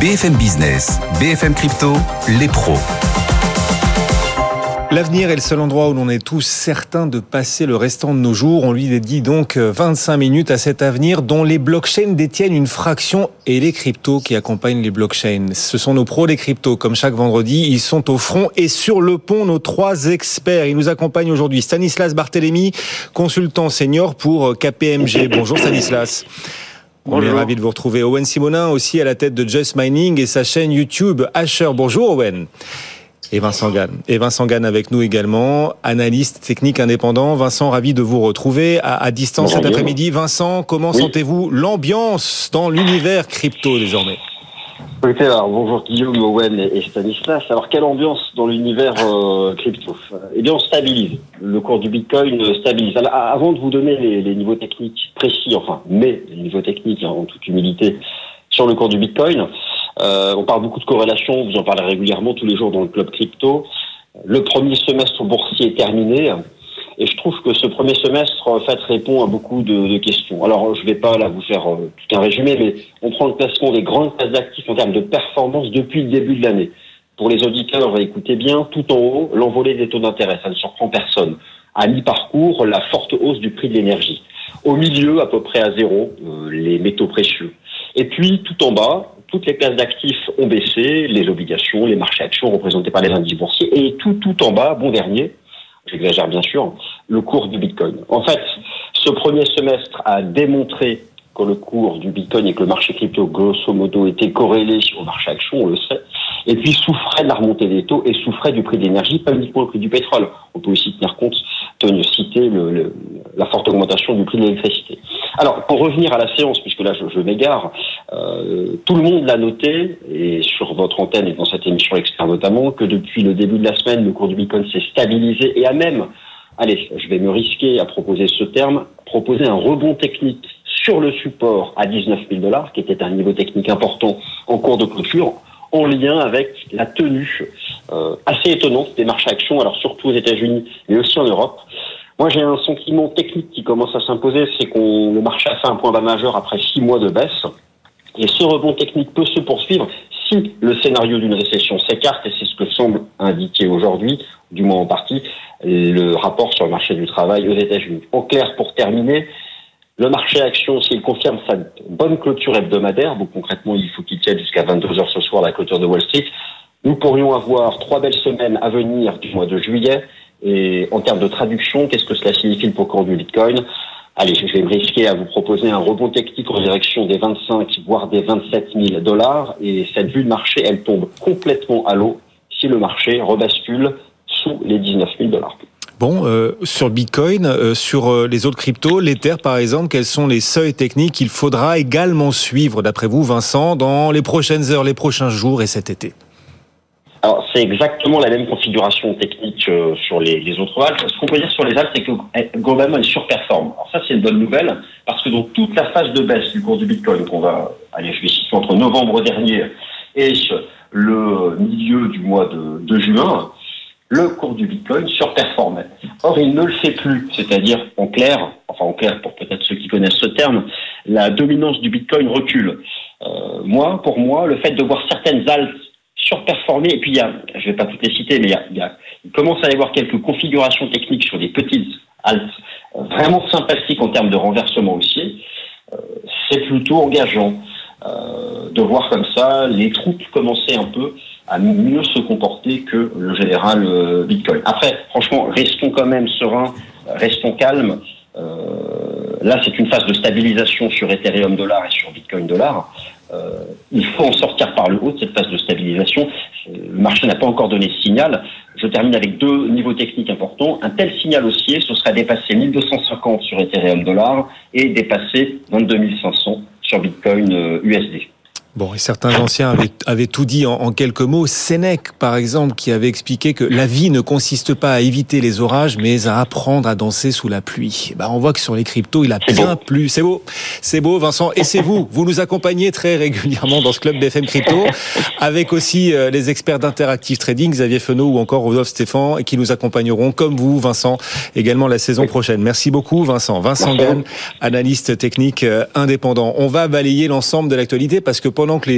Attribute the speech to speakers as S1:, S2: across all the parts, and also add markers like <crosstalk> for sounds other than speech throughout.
S1: BFM Business, BFM Crypto, les pros.
S2: L'avenir est le seul endroit où l'on est tous certains de passer le restant de nos jours. On lui dédie donc 25 minutes à cet avenir dont les blockchains détiennent une fraction et les cryptos qui accompagnent les blockchains. Ce sont nos pros des cryptos. Comme chaque vendredi, ils sont au front et sur le pont nos trois experts. Ils nous accompagnent aujourd'hui. Stanislas Barthélémy, consultant senior pour KPMG. Bonjour Stanislas. On est ravi de vous retrouver. Owen Simonin aussi à la tête de Just Mining et sa chaîne YouTube Asher. Bonjour Owen. Et Vincent Gann. Et Vincent Gann avec nous également, analyste technique indépendant. Vincent, ravi de vous retrouver à, distance cet après-midi. Vincent, comment sentez-vous l'ambiance dans l'univers crypto désormais?
S3: Bonjour Guillaume, Owen et Stanislas. Alors, quelle ambiance dans l'univers euh, crypto? Eh bien, on stabilise. Le cours du Bitcoin stabilise. avant de vous donner les, niveaux techniques précis, enfin, mais les niveaux techniques, hein, en toute humilité, sur le cours du Bitcoin, euh, on parle beaucoup de corrélation, vous en parlez régulièrement tous les jours dans le club crypto. Le premier semestre boursier est terminé. Et je trouve que ce premier semestre, fait, répond à beaucoup de, questions. Alors, je ne vais pas là vous faire euh, tout un résumé, mais on prend le classement des grandes classes d'actifs en termes de performance depuis le début de l'année. Pour les auditeurs, écoutez bien, tout en haut, l'envolée des taux d'intérêt, ça ne surprend personne. À mi-parcours, la forte hausse du prix de l'énergie. Au milieu, à peu près à zéro, euh, les métaux précieux. Et puis, tout en bas, toutes les classes d'actifs ont baissé, les obligations, les marchés actions représentés par les indices boursiers, et tout, tout en bas, bon dernier, j'exagère bien sûr, le cours du Bitcoin. En fait, ce premier semestre a démontré que le cours du Bitcoin et que le marché crypto, grosso modo, était corrélé au marché action, on le sait, et puis souffrait de la remontée des taux et souffrait du prix de l'énergie, pas uniquement le prix du pétrole. On peut aussi tenir compte, tenir, citer le, la forte augmentation du prix de l'électricité. Alors, pour revenir à la séance, puisque là je, je m'égare, euh, tout le monde l'a noté, et sur votre antenne et dans cette émission expert notamment, que depuis le début de la semaine, le cours du Bitcoin s'est stabilisé et a même, allez, je vais me risquer à proposer ce terme, proposer un rebond technique sur le support à 19 000 dollars, qui était un niveau technique important en cours de clôture, en lien avec la tenue euh, assez étonnante des marchés actions, alors surtout aux États-Unis, mais aussi en Europe. Moi, j'ai un sentiment technique qui commence à s'imposer, c'est qu'on le marché a fait un point bas majeur après six mois de baisse. Et ce rebond technique peut se poursuivre si le scénario d'une récession s'écarte, et c'est ce que semble indiquer aujourd'hui, du moins en partie, le rapport sur le marché du travail aux États-Unis. En clair, pour terminer, le marché action, s'il confirme sa bonne clôture hebdomadaire, donc concrètement, il faut qu'il tienne jusqu'à 22 heures ce soir la clôture de Wall Street, nous pourrions avoir trois belles semaines à venir du mois de juillet. Et en termes de traduction, qu'est-ce que cela signifie pour cours du Bitcoin? Allez, je vais me risquer à vous proposer un rebond technique en direction des 25, voire des 27 000 dollars. Et cette vue de marché, elle tombe complètement à l'eau si le marché rebascule sous les 19 000 dollars.
S2: Bon, euh, sur Bitcoin, euh, sur euh, les autres cryptos, l'Ether par exemple, quels sont les seuils techniques qu'il faudra également suivre, d'après vous, Vincent, dans les prochaines heures, les prochains jours et cet été?
S3: Alors, c'est exactement la même configuration technique sur les, autres valves. Ce qu'on peut dire sur les valves, c'est que eh, globalement, elles surperforment. Alors ça, c'est une bonne nouvelle, parce que dans toute la phase de baisse du cours du Bitcoin, qu'on va, aller je vais situer entre novembre dernier et le milieu du mois de juin, le cours du Bitcoin surperformait. Or, il ne le fait plus. C'est-à-dire, en clair, enfin en clair pour peut-être ceux qui connaissent ce terme, la dominance du Bitcoin recule. Euh, moi, pour moi, le fait de voir certaines altes surperformé. Et puis, il y a, je vais pas toutes les citer, mais il, y a, il, commence à y avoir quelques configurations techniques sur des petites haltes vraiment sympathiques en termes de renversement aussi. Euh, c'est plutôt engageant euh, de voir comme ça les troupes commencer un peu à mieux se comporter que le général euh, Bitcoin. Après, franchement, restons quand même sereins, restons calmes. là, c'est une phase de stabilisation sur Ethereum dollar et sur Bitcoin dollar. Euh, il faut en sortir par le haut de cette phase de stabilisation. Euh, le marché n'a pas encore donné ce signal. Je termine avec deux niveaux techniques importants. Un tel signal haussier, ce serait dépasser 1250 sur Ethereum dollar et dépasser 22 500 sur Bitcoin USD.
S2: Bon, et certains anciens avaient, avaient tout dit en, en, quelques mots. Sénèque, par exemple, qui avait expliqué que la vie ne consiste pas à éviter les orages, mais à apprendre à danser sous la pluie. Bah, on voit que sur les cryptos, il a bien plu. C'est beau, c'est beau, Vincent. Et c'est vous, vous nous accompagnez très régulièrement dans ce club BFM Crypto, avec aussi euh, les experts d'Interactive Trading, Xavier Fenot ou encore Rodolphe Stéphane, qui nous accompagneront, comme vous, Vincent, également la saison prochaine. Merci beaucoup, Vincent. Vincent Gann, analyste technique euh, indépendant. On va balayer l'ensemble de l'actualité parce que pendant que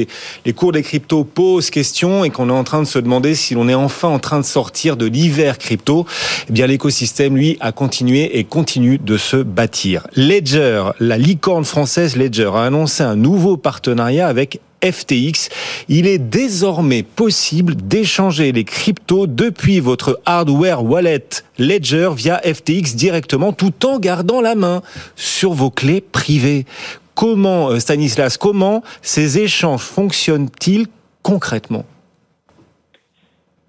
S2: les, cours des cryptos posent question et qu'on est en train de se demander si l'on est enfin en train de sortir de l'hiver crypto, eh bien l'écosystème, lui, a continué et continue de se bâtir. Ledger, la licorne française Ledger, a annoncé un nouveau partenariat avec FTX. Il est désormais possible d'échanger les cryptos depuis votre hardware wallet Ledger via FTX directement tout en gardant la main sur vos clés privées. Comment, euh, Stanislas, comment ces échanges fonctionnent-ils concrètement?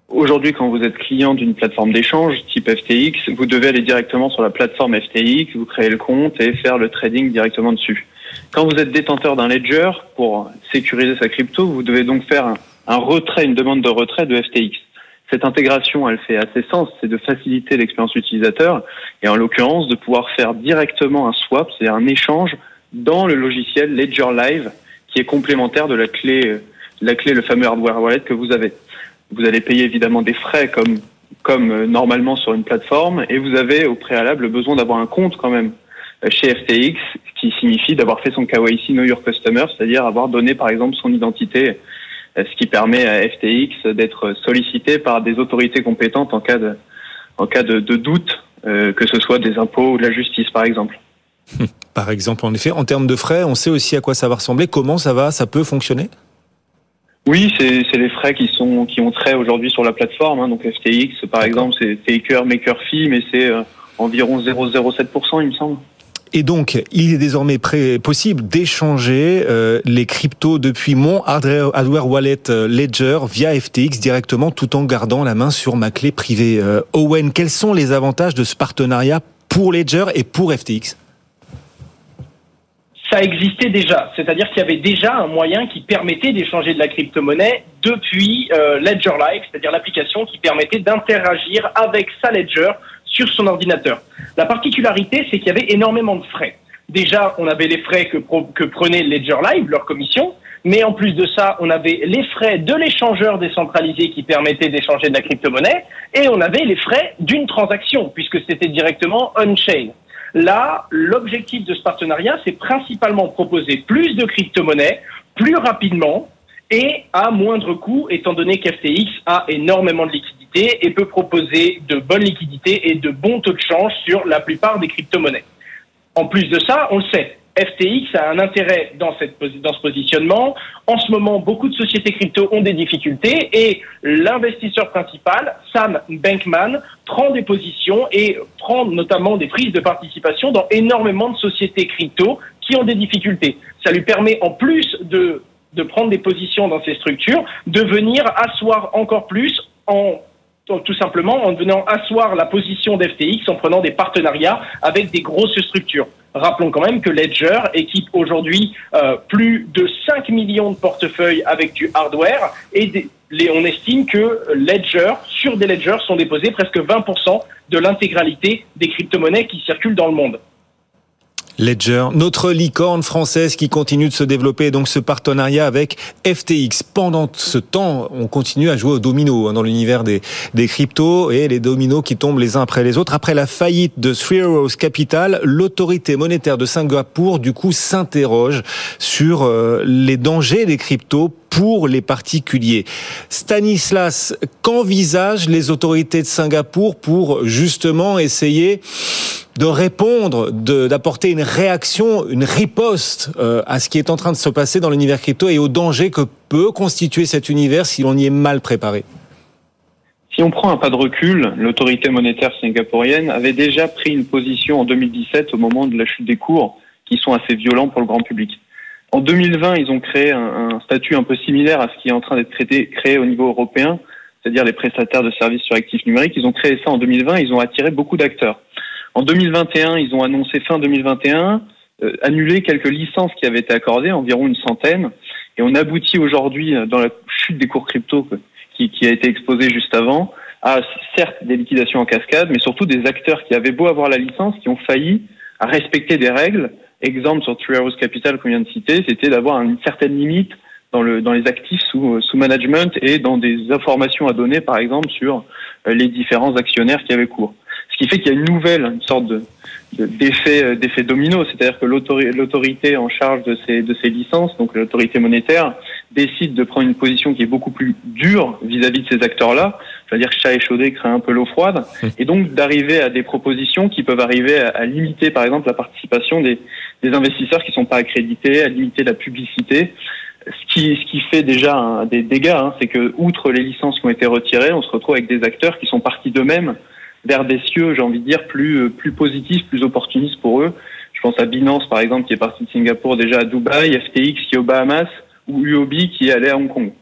S4: Aujourd'hui, quand vous êtes client d'une plateforme d'échange type FTX, vous devez aller directement sur la plateforme FTX, vous créez le compte et faire le trading directement dessus. Quand vous êtes détenteur d'un ledger, pour sécuriser sa crypto, vous devez donc faire un, retrait, une demande de retrait de FTX. Cette intégration, elle fait assez sens, c'est de faciliter l'expérience utilisateur et en l'occurrence de pouvoir faire directement un swap, c'est un échange dans le logiciel Ledger Live qui est complémentaire de la clé, la clé, le fameux hardware wallet que vous avez. Vous allez payer évidemment des frais comme comme euh, normalement sur une plateforme et vous avez au préalable besoin d'avoir un compte quand même chez FTX, qui signifie d'avoir fait son KYC Know Your Customer, c'est-à-dire avoir donné par exemple son identité, euh, ce qui permet à FTX d'être sollicité par des autorités compétentes en cas de, en cas de, doute, euh, que ce soit des impôts ou de la justice par exemple. <laughs>
S2: Par exemple, en effet, en termes de frais, on sait aussi à quoi ça va ressembler, comment ça va, ça peut fonctionner?
S4: Oui, c'est les frais qui sont qui ont trait aujourd'hui sur la plateforme. Hein. Donc FTX, par exemple, c'est Taker, Maker Fee, mais c'est euh, environ 0,07%, il me semble.
S2: Et donc, il est désormais possible d'échanger euh, les cryptos depuis mon hardware wallet euh, Ledger via FTX directement tout en gardant la main sur ma clé privée. Euh, Owen, quels sont les avantages de ce partenariat pour Ledger et pour FTX
S5: ça existait déjà, c'est-à-dire qu'il y avait déjà un moyen qui permettait d'échanger de la crypto-monnaie depuis Ledger Live, c'est-à-dire l'application qui permettait d'interagir avec sa Ledger sur son ordinateur. La particularité, c'est qu'il y avait énormément de frais. Déjà, on avait les frais que, que prenait Ledger Live, leur commission, mais en plus de ça, on avait les frais de l'échangeur décentralisé qui permettait d'échanger de la crypto-monnaie, et on avait les frais d'une transaction, puisque c'était directement on-chain. Là, l'objectif de ce partenariat, c'est principalement proposer plus de crypto-monnaies plus rapidement et à moindre coût, étant donné qu'FTX a énormément de liquidités et peut proposer de bonnes liquidités et de bons taux de change sur la plupart des crypto-monnaies. En plus de ça, on le sait, FTX a un intérêt dans, cette, dans ce positionnement. En ce moment, beaucoup de sociétés crypto ont des difficultés et l'investisseur principal, Sam Bankman, prend des positions et prend notamment des prises de participation dans énormément de sociétés crypto qui ont des difficultés. Ça lui permet, en plus de de prendre des positions dans ces structures, de venir asseoir encore plus en tout simplement en venant asseoir la position d'FTX en prenant des partenariats avec des grosses structures. Rappelons quand même que Ledger équipe aujourd'hui euh, plus de 5 millions de portefeuilles avec du hardware et on estime que Ledger, sur des ledgers, sont déposés presque 20% de l'intégralité des crypto-monnaies qui circulent dans le monde.
S2: Ledger, notre licorne française qui continue de se développer, donc ce partenariat avec FTX. Pendant ce temps, on continue à jouer au domino hein, dans l'univers des, cryptos et les dominos qui tombent les uns après les autres. Après la faillite de Three Capital, l'autorité monétaire de Singapour, du coup, s'interroge sur euh, les dangers des cryptos pour les particuliers. Stanislas, qu'envisagent les autorités de Singapour pour justement essayer de répondre, d'apporter une réaction, une riposte euh, à ce qui est en train de se passer dans l'univers crypto et au danger que peut constituer cet univers si l'on y est mal préparé?
S4: Si on prend un pas de recul, l'autorité monétaire singapourienne avait déjà pris une position en 2017 au moment de la chute des cours qui sont assez violents pour le grand public. En 2020, ils ont créé un, statut un peu similaire à ce qui est en train d'être créé au niveau européen, c'est-à-dire les prestataires de services sur actifs numériques. Ils ont créé ça en 2020, ils ont attiré beaucoup d'acteurs. En 2021, ils ont annoncé fin 2021 euh, annuler quelques licences qui avaient été accordées, environ une centaine, et on aboutit aujourd'hui euh, dans la chute des cours crypto qui, a été exposée juste avant à certes des liquidations en cascade, mais surtout des acteurs qui avaient beau avoir la licence, qui ont failli à respecter des règles. Exemple sur Three Capital qu'on vient de citer, c'était d'avoir une certaine limite dans, le, dans les actifs sous, sous management et dans des informations à donner, par exemple, sur euh, les différents actionnaires qui avaient cours. Ce qui fait qu'il y a une nouvelle, une sorte de, d'effet d'effet domino, c'est-à-dire que l'autorité en charge de ces de ces licences, donc l'autorité monétaire, décide de prendre une position qui est beaucoup plus dure vis-à-vis de ces acteurs-là. Je veux dire que chat échaudé crée un peu l'eau froide, <laughs> et donc d'arriver à des propositions qui peuvent arriver à, limiter, par exemple, la participation des des investisseurs qui sont pas accrédités, à limiter la publicité. Ce qui, ce qui fait déjà des dégâts, hein, c'est que outre les licences qui ont été retirées, on se retrouve avec des acteurs qui sont partis d'eux-mêmes vers des cieux, j'ai envie de dire, plus, euh, plus positifs, plus opportunistes pour eux. Je pense à Binance, par exemple, qui est parti de Singapour déjà à Dubaï, FTX qui est aux Bahamas, ou UOB qui est allé à Hong Kong.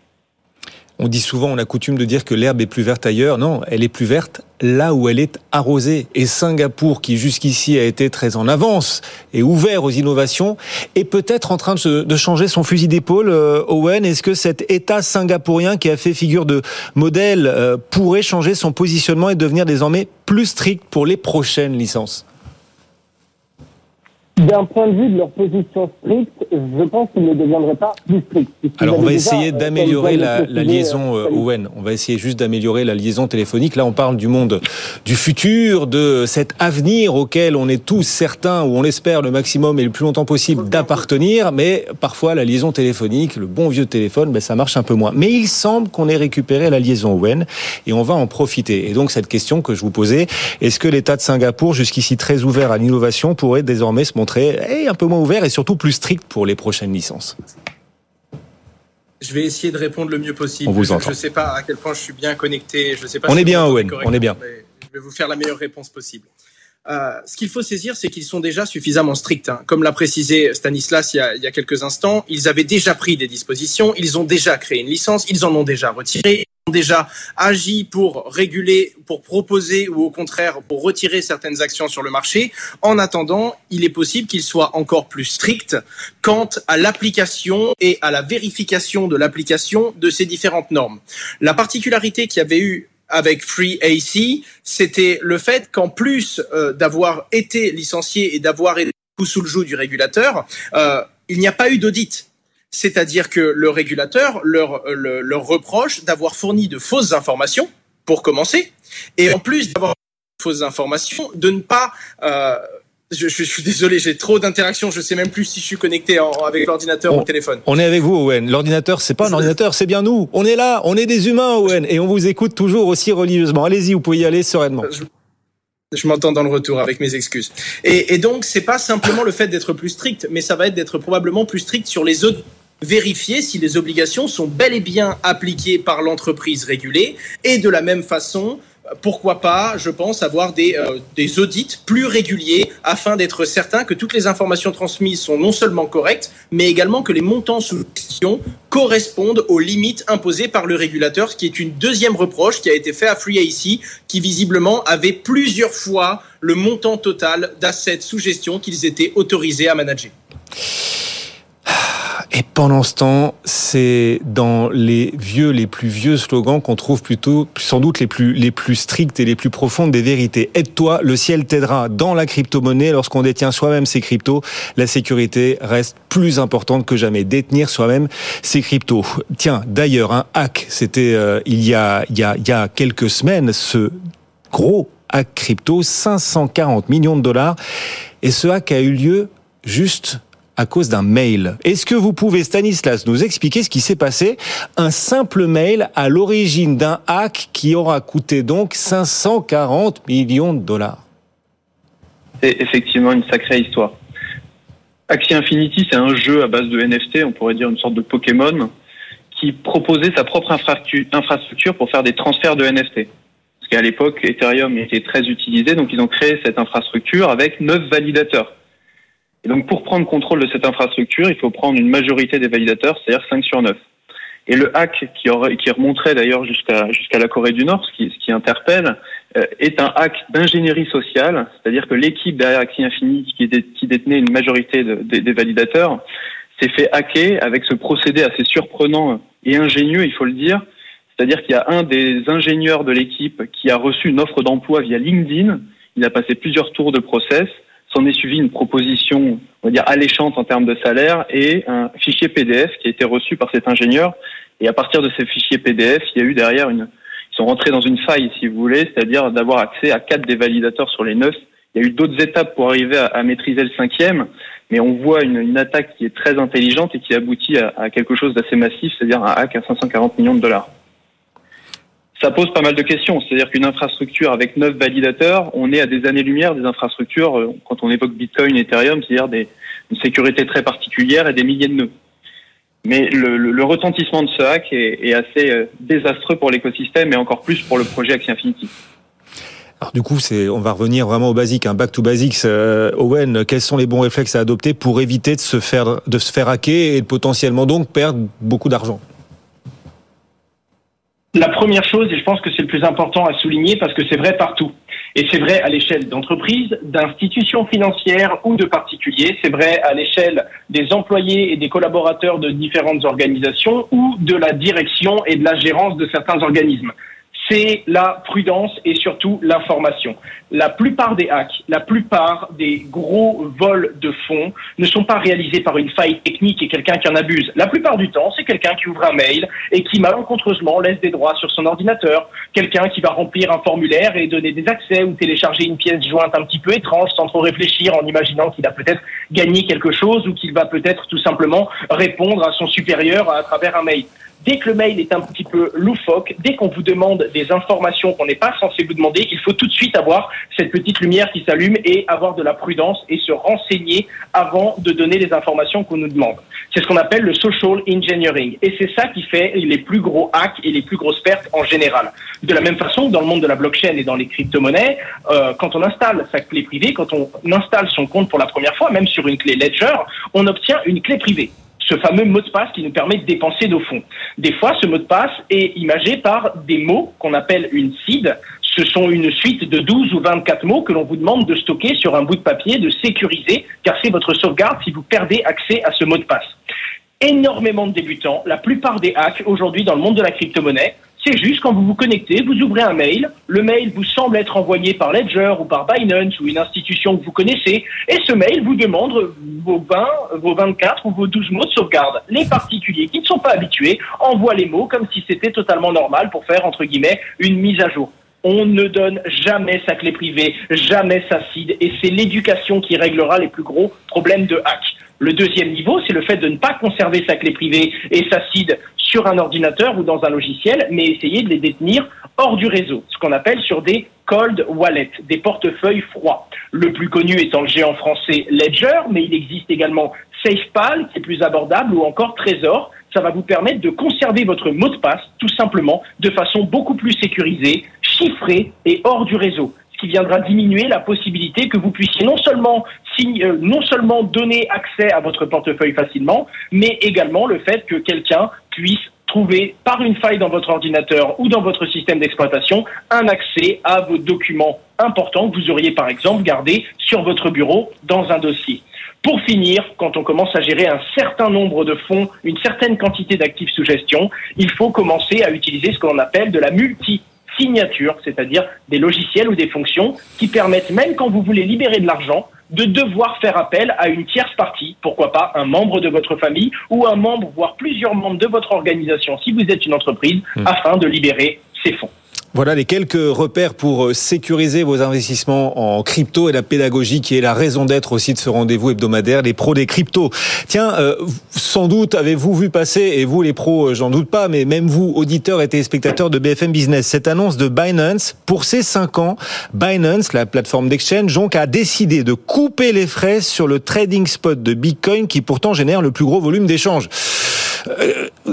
S2: On dit souvent, on a coutume de dire que l'herbe est plus verte ailleurs. Non, elle est plus verte là où elle est arrosée. Et Singapour, qui jusqu'ici a été très en avance et ouvert aux innovations, est peut-être en train de, changer son fusil d'épaule. Euh, Owen, est-ce que cet État singapourien qui a fait figure de modèle euh, pourrait changer son positionnement et devenir désormais plus strict pour les prochaines licences?
S6: D'un point de vue de leur position stricte, je pense qu'ils ne deviendraient pas plus stricts.
S2: Alors on va essayer euh, d'améliorer la, liaison, euh, Owen. On va essayer juste d'améliorer la liaison téléphonique. Là, on parle du monde du futur, de cet avenir auquel on est tous certains, ou on l'espère le maximum et le plus longtemps possible d'appartenir. Mais parfois, la liaison téléphonique, le bon vieux téléphone, ben, ça marche un peu moins. Mais il semble qu'on ait récupéré la liaison Owen et on va en profiter. Et donc cette question que je vous posais, est-ce que l'État de Singapour, jusqu'ici très ouvert à l'innovation, pourrait désormais se montrer un peu moins ouvert et surtout plus strict pour les prochaines licences
S5: je vais essayer de répondre le mieux possible.
S2: On vous
S5: je ne sais pas à quel point je suis bien connecté. Je sais pas
S2: on est bien, Owen. On est bien.
S5: Je vais vous faire la meilleure réponse possible. Euh, ce qu'il faut saisir, c'est qu'ils sont déjà suffisamment stricts. Hein. Comme l'a précisé Stanislas il y, a, il y, a, quelques instants, ils avaient déjà pris des dispositions, ils ont déjà créé une licence, ils en ont déjà retiré, déjà agi pour réguler, pour proposer ou au contraire pour retirer certaines actions sur le marché. En attendant, il est possible qu'ils soient encore plus stricts quant à l'application et à la vérification de l'application de ces différentes normes. La particularité qu'il y avait eu avec Free AC, c'était le fait qu'en plus euh, d'avoir été licencié et d'avoir été sous le joug du régulateur, euh, il n'y a pas eu d'audit. C'est-à-dire que le régulateur leur, leur reproche d'avoir fourni de fausses informations, pour commencer, et en plus d'avoir fausses informations, de ne pas euh, je, je, suis désolé, j'ai trop d'interactions. Je sais même plus si je suis connecté avec l'ordinateur ou le téléphone.
S2: On est avec vous, Owen. L'ordinateur, c'est pas un ordinateur, c'est bien nous. On est là, on est des humains, Owen, et on vous écoute toujours aussi religieusement. Allez-y, vous pouvez y aller sereinement.
S5: Je, m'entends dans le retour avec mes excuses. Et, et donc, c'est pas simplement le fait d'être plus strict, mais ça va être d'être probablement plus strict sur les autres vérifier si les obligations sont bel et bien appliquées par l'entreprise régulée et de la même façon pourquoi pas, je pense, avoir des, euh, des audits plus réguliers afin d'être certain que toutes les informations transmises sont non seulement correctes, mais également que les montants sous question correspondent aux limites imposées par le régulateur, ce qui est une deuxième reproche qui a été fait à FreeAC, qui visiblement avait plusieurs fois le montant total d'assets sous gestion qu'ils étaient autorisés à manager.
S2: Pendant ce temps, c'est dans les vieux, les plus vieux slogans qu'on trouve plutôt, sans doute les plus, les plus stricts et les plus profondes des vérités. Aide-toi, le ciel t'aidera. Dans la crypto-monnaie, lorsqu'on détient soi-même ses cryptos, la sécurité reste plus importante que jamais. Détenir soi-même ses cryptos. Tiens, d'ailleurs, un hack, c'était euh, il y a, il y a, il y a quelques semaines, ce gros hack crypto, 540 millions de dollars. Et ce hack a eu lieu juste à cause d'un mail. Est-ce que vous pouvez, Stanislas, nous expliquer ce qui s'est passé? Un simple mail à l'origine d'un hack qui aura coûté donc 540 millions de dollars.
S4: C'est effectivement une sacrée histoire. Axie Infinity, c'est un jeu à base de NFT, on pourrait dire une sorte de Pokémon, qui proposait sa propre infrastructure pour faire des transferts de NFT. Parce qu'à l'époque, Ethereum était très utilisé, donc ils ont créé cette infrastructure avec neuf validateurs. Et donc, pour prendre contrôle de cette infrastructure, il faut prendre une majorité des validateurs, c'est-à-dire 5 sur 9. Et le hack qui, remonterait d'ailleurs jusqu'à la Corée du Nord, ce qui, interpelle, euh, est un hack d'ingénierie sociale, c'est-à-dire que l'équipe derrière Axie Infinity, qui, détenait une majorité de, des validateurs, s'est fait hacker avec ce procédé assez surprenant et ingénieux, il faut le dire. C'est-à-dire qu'il y a un des ingénieurs de l'équipe qui a reçu une offre d'emploi via LinkedIn. Il a passé plusieurs tours de process s'en est suivi une proposition, on va dire, alléchante en termes de salaire et un fichier PDF qui a été reçu par cet ingénieur. Et à partir de ces fichiers PDF, il y a eu derrière une, ils sont rentrés dans une faille, si vous voulez, c'est-à-dire d'avoir accès à quatre des validateurs sur les neuf Il y a eu d'autres étapes pour arriver à, maîtriser le cinquième, mais on voit une, une, attaque qui est très intelligente et qui aboutit à, à quelque chose d'assez massif, c'est-à-dire un hack à 540 millions de dollars. Ça pose pas mal de questions, c'est-à-dire qu'une infrastructure avec neuf validateurs, on est à des années-lumière des infrastructures, euh, quand on évoque Bitcoin, Ethereum, c'est-à-dire une sécurité très particulière et des milliers de nœuds. Mais le, retentissement de ce hack est, est assez euh, désastreux pour l'écosystème et encore plus pour le projet Axie Infinity.
S2: Alors du coup, c'est, on va revenir vraiment au basique, hein, back to basics. Euh, Owen, quels sont les bons réflexes à adopter pour éviter de se faire de se faire hacker et de potentiellement donc perdre beaucoup d'argent?
S5: La première chose, et je pense que c'est le plus important à souligner parce que c'est vrai partout, et c'est vrai à l'échelle d'entreprises, d'institutions financières ou de particuliers, c'est vrai à l'échelle des employés et des collaborateurs de différentes organisations ou de la direction et de la gérance de certains organismes c'est la prudence et surtout l'information. La plupart des hacks, la plupart des gros vols de fonds ne sont pas réalisés par une faille technique et quelqu'un qui en abuse. La plupart du temps, c'est quelqu'un qui ouvre un mail et qui malencontreusement laisse des droits sur son ordinateur, quelqu'un qui va remplir un formulaire et donner des accès ou télécharger une pièce jointe un petit peu étrange sans trop réfléchir en imaginant qu'il a peut-être gagné quelque chose ou qu'il va peut-être tout simplement répondre à son supérieur à travers un mail. Dès que le mail est un petit peu loufoque, dès qu'on vous demande des informations qu'on n'est pas censé vous demander, il faut tout de suite avoir cette petite lumière qui s'allume et avoir de la prudence et se renseigner avant de donner les informations qu'on nous demande. C'est ce qu'on appelle le social engineering. Et c'est ça qui fait les plus gros hacks et les plus grosses pertes en général. De la même façon, dans le monde de la blockchain et dans les crypto-monnaies, euh, quand on installe sa clé privée, quand on installe son compte pour la première fois, même sur une clé Ledger, on obtient une clé privée ce fameux mot de passe qui nous permet de dépenser nos fonds. Des fois, ce mot de passe est imagé par des mots qu'on appelle une seed. Ce sont une suite de 12 ou 24 mots que l'on vous demande de stocker sur un bout de papier, de sécuriser, car c'est votre sauvegarde si vous perdez accès à ce mot de passe. Énormément de débutants, la plupart des hacks aujourd'hui dans le monde de la crypto-monnaie c'est juste quand vous vous connectez, vous ouvrez un mail, le mail vous semble être envoyé par Ledger ou par Binance ou une institution que vous connaissez, et ce mail vous demande vos 20, vos 24 ou vos 12 mots de sauvegarde. Les particuliers qui ne sont pas habitués envoient les mots comme si c'était totalement normal pour faire, entre guillemets, une mise à jour. On ne donne jamais sa clé privée, jamais sa CID, et c'est l'éducation qui réglera les plus gros problèmes de hack. Le deuxième niveau, c'est le fait de ne pas conserver sa clé privée et sa CID sur un ordinateur ou dans un logiciel, mais essayer de les détenir hors du réseau, ce qu'on appelle sur des cold wallets, des portefeuilles froids. Le plus connu étant le géant français Ledger, mais il existe également SafePal, qui est plus abordable, ou encore Trésor. Ça va vous permettre de conserver votre mot de passe, tout simplement, de façon beaucoup plus sécurisée, chiffrée et hors du réseau qui viendra diminuer la possibilité que vous puissiez non seulement, euh, non seulement donner accès à votre portefeuille facilement, mais également le fait que quelqu'un puisse trouver par une faille dans votre ordinateur ou dans votre système d'exploitation un accès à vos documents importants que vous auriez par exemple gardés sur votre bureau dans un dossier. Pour finir, quand on commence à gérer un certain nombre de fonds, une certaine quantité d'actifs sous gestion, il faut commencer à utiliser ce qu'on appelle de la multi signature, c'est-à-dire des logiciels ou des fonctions qui permettent, même quand vous voulez libérer de l'argent, de devoir faire appel à une tierce partie, pourquoi pas un membre de votre famille ou un membre, voire plusieurs membres de votre organisation, si vous êtes une entreprise, mmh. afin de libérer ces fonds.
S2: Voilà les quelques repères pour euh, sécuriser vos investissements en crypto et la pédagogie qui est la raison d'être aussi de ce rendez-vous hebdomadaire, les pros des cryptos. Tiens, euh, sans doute avez-vous vu passer, et vous les pros, euh, j'en doute pas, mais même vous, auditeurs et téléspectateurs de BFM Business, cette annonce de Binance, pour ces cinq ans, Binance, la plateforme d'exchange, donc a décidé de couper les frais sur le trading spot de Bitcoin qui pourtant génère le plus gros volume d'échanges.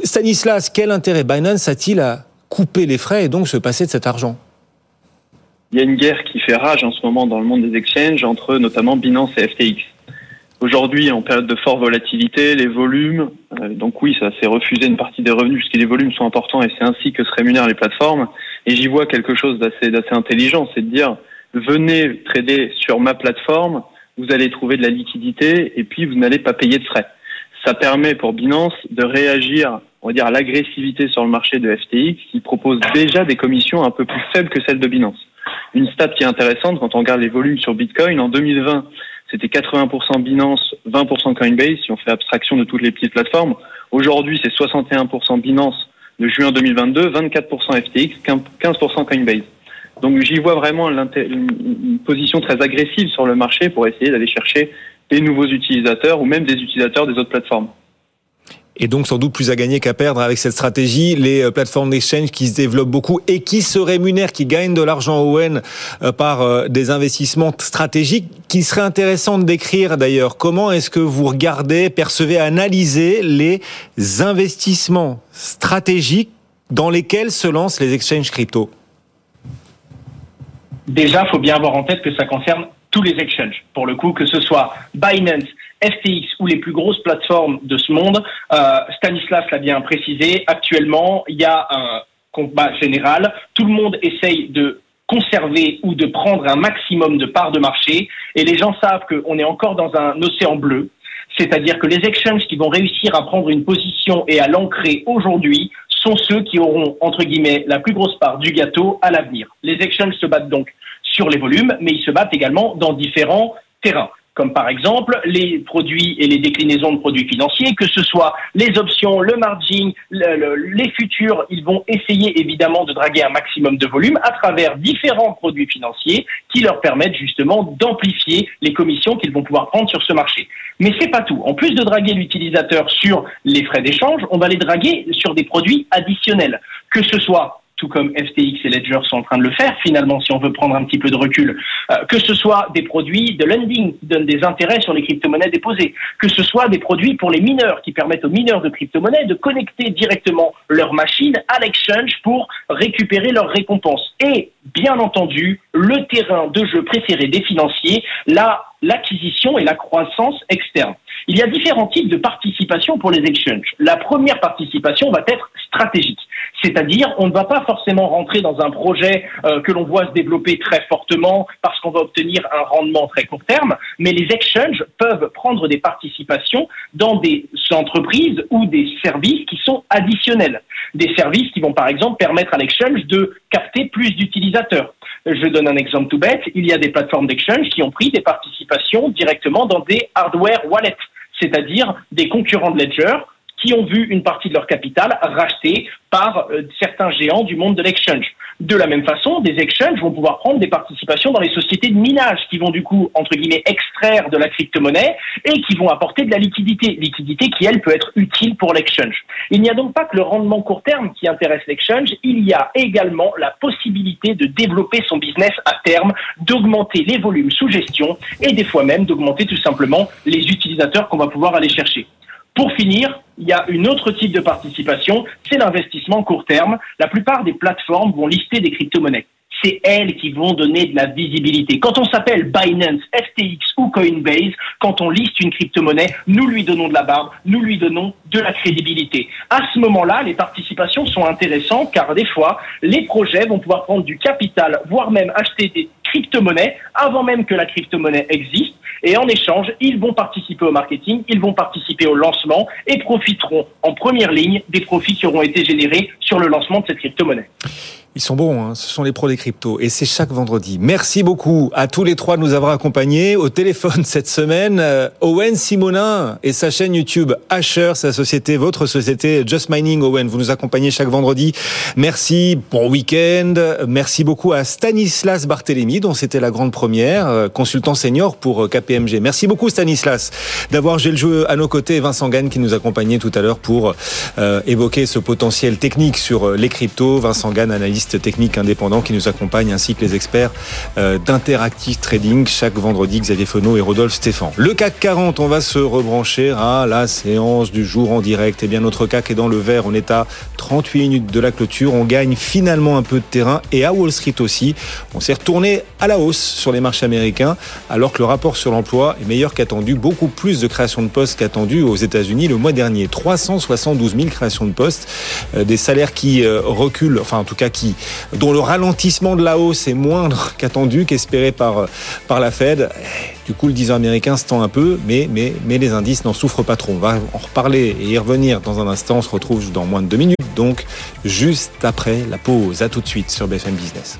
S2: Stanislas, quel intérêt Binance a-t-il à couper les frais et donc se passer de cet argent
S4: Il y a une guerre qui fait rage en ce moment dans le monde des exchanges entre notamment Binance et FTX. Aujourd'hui, en période de forte volatilité, les volumes, euh, donc oui, ça s'est refusé une partie des revenus puisque les volumes sont importants et c'est ainsi que se rémunèrent les plateformes. Et j'y vois quelque chose d'assez d'assez intelligent, c'est de dire venez trader sur ma plateforme, vous allez trouver de la liquidité et puis vous n'allez pas payer de frais. Ça permet pour Binance de réagir on va dire, l'agressivité sur le marché de FTX qui propose déjà des commissions un peu plus faibles que celles de Binance. Une stat qui est intéressante quand on regarde les volumes sur Bitcoin, en 2020, c'était 80% Binance, 20% Coinbase, si on fait abstraction de toutes les petites plateformes. Aujourd'hui, c'est 61% Binance de juin 2022, 24% FTX, 15% Coinbase. Donc j'y vois vraiment une position très agressive sur le marché pour essayer d'aller chercher des nouveaux utilisateurs ou même des utilisateurs des autres plateformes
S2: et donc sans doute plus à gagner qu'à perdre avec cette stratégie. Les euh, plateformes d'exchange qui se développent beaucoup et qui se rémunèrent, qui gagnent de l'argent Owen euh, par euh, des investissements stratégiques, qui serait intéressant de décrire d'ailleurs. Comment est-ce que vous regardez, percevez, analysez les investissements stratégiques dans lesquels se lancent les exchanges crypto?
S5: Déjà, il faut bien avoir en tête que ça concerne tous les exchanges. Pour le coup, que ce soit Binance, FTX ou les plus grosses plateformes de ce monde, euh, Stanislas l'a bien précisé, actuellement, il y a un combat général. Tout le monde essaye de conserver ou de prendre un maximum de parts de marché et les gens savent qu'on est encore dans un océan bleu. C'est-à-dire que les exchanges qui vont réussir à prendre une position et à l'ancrer aujourd'hui sont ceux qui auront, entre guillemets, la plus grosse part du gâteau à l'avenir. Les exchanges se battent donc sur les volumes, mais ils se battent également dans différents terrains comme par exemple les produits et les déclinaisons de produits financiers, que ce soit les options, le margin, les futurs, ils vont essayer évidemment de draguer un maximum de volume à travers différents produits financiers qui leur permettent justement d'amplifier les commissions qu'ils vont pouvoir prendre sur ce marché. Mais c'est pas tout. En plus de draguer l'utilisateur sur les frais d'échange, on va les draguer sur des produits additionnels, que ce soit tout comme FTX et Ledger sont en train de le faire, finalement, si on veut prendre un petit peu de recul, euh, que ce soit des produits de lending qui donnent des intérêts sur les crypto-monnaies déposées, que ce soit des produits pour les mineurs qui permettent aux mineurs de crypto-monnaies de connecter directement leur machine à l'exchange pour récupérer leurs récompenses. Et, bien entendu, le terrain de jeu préféré des financiers, là, l'acquisition et la croissance externe. Il y a différents types de participation pour les exchanges. La première participation va être stratégique. C'est-à-dire, on ne va pas forcément rentrer dans un projet euh, que l'on voit se développer très fortement parce qu'on va obtenir un rendement très court terme, mais les exchanges peuvent prendre des participations dans des entreprises ou des services qui sont additionnels. Des services qui vont par exemple permettre à l'exchange de capter plus d'utilisateurs. Je donne un exemple tout bête. Il y a des plateformes d'exchange qui ont pris des participations directement dans des hardware wallets, c'est-à-dire des concurrents de Ledger qui ont vu une partie de leur capital rachetée par euh, certains géants du monde de l'exchange. De la même façon, des exchanges vont pouvoir prendre des participations dans les sociétés de minage qui vont du coup, entre guillemets, extraire de la crypto-monnaie et qui vont apporter de la liquidité. Liquidité qui, elle, peut être utile pour l'exchange. Il n'y a donc pas que le rendement court terme qui intéresse l'exchange, il y a également la possibilité de développer son business à terme, d'augmenter les volumes sous gestion et des fois même d'augmenter tout simplement les utilisateurs qu'on va pouvoir aller chercher. Pour finir, il y a une autre type de participation, c'est l'investissement court terme. La plupart des plateformes vont lister des crypto-monnaies. C'est elles qui vont donner de la visibilité. Quand on s'appelle Binance, FTX ou Coinbase, quand on liste une crypto-monnaie, nous lui donnons de la barbe, nous lui donnons de la crédibilité. À ce moment-là, les participations sont intéressantes car des fois, les projets vont pouvoir prendre du capital, voire même acheter des crypto-monnaies avant même que la crypto-monnaie existe et en échange, ils vont participer au marketing, ils vont participer au lancement et profiteront en première ligne des profits qui auront été générés sur le lancement de cette crypto-monnaie.
S2: Ils sont bons, hein. ce sont les pros des cryptos. Et c'est chaque vendredi. Merci beaucoup à tous les trois de nous avoir accompagnés. Au téléphone <laughs> cette semaine, euh, Owen Simonin et sa chaîne YouTube Asher, sa société, votre société Just Mining Owen. Vous nous accompagnez chaque vendredi. Merci, bon week-end. Merci beaucoup à Stanislas Barthélémy, dont c'était la grande première, euh, consultant senior pour euh, KPMG. Merci beaucoup Stanislas d'avoir joué le jeu à nos côtés. Vincent Gann qui nous accompagnait tout à l'heure pour évoquer ce potentiel technique sur les cryptos. Vincent Gann, analyse technique indépendant qui nous accompagne ainsi que les experts euh, d'Interactive Trading. Chaque vendredi, Xavier Fenot et Rodolphe Stéphane. Le CAC 40, on va se rebrancher à la séance du jour en direct. Et eh bien notre CAC est dans le vert, on est à 38 minutes de la clôture, on gagne finalement un peu de terrain. Et à Wall Street aussi, on s'est retourné à la hausse sur les marchés américains alors que le rapport sur l'emploi est meilleur qu'attendu, beaucoup plus de créations de postes qu'attendu aux États-Unis le mois dernier, 372 000 créations de postes, euh, des salaires qui euh, reculent, enfin en tout cas qui dont le ralentissement de la hausse est moindre <laughs> qu'attendu, qu'espéré par, par la Fed. Du coup, le 10 ans américain se tend un peu, mais, mais, mais les indices n'en souffrent pas trop. On va en reparler et y revenir dans un instant. On se retrouve dans moins de deux minutes, donc juste après la pause. À tout de suite sur BFM Business.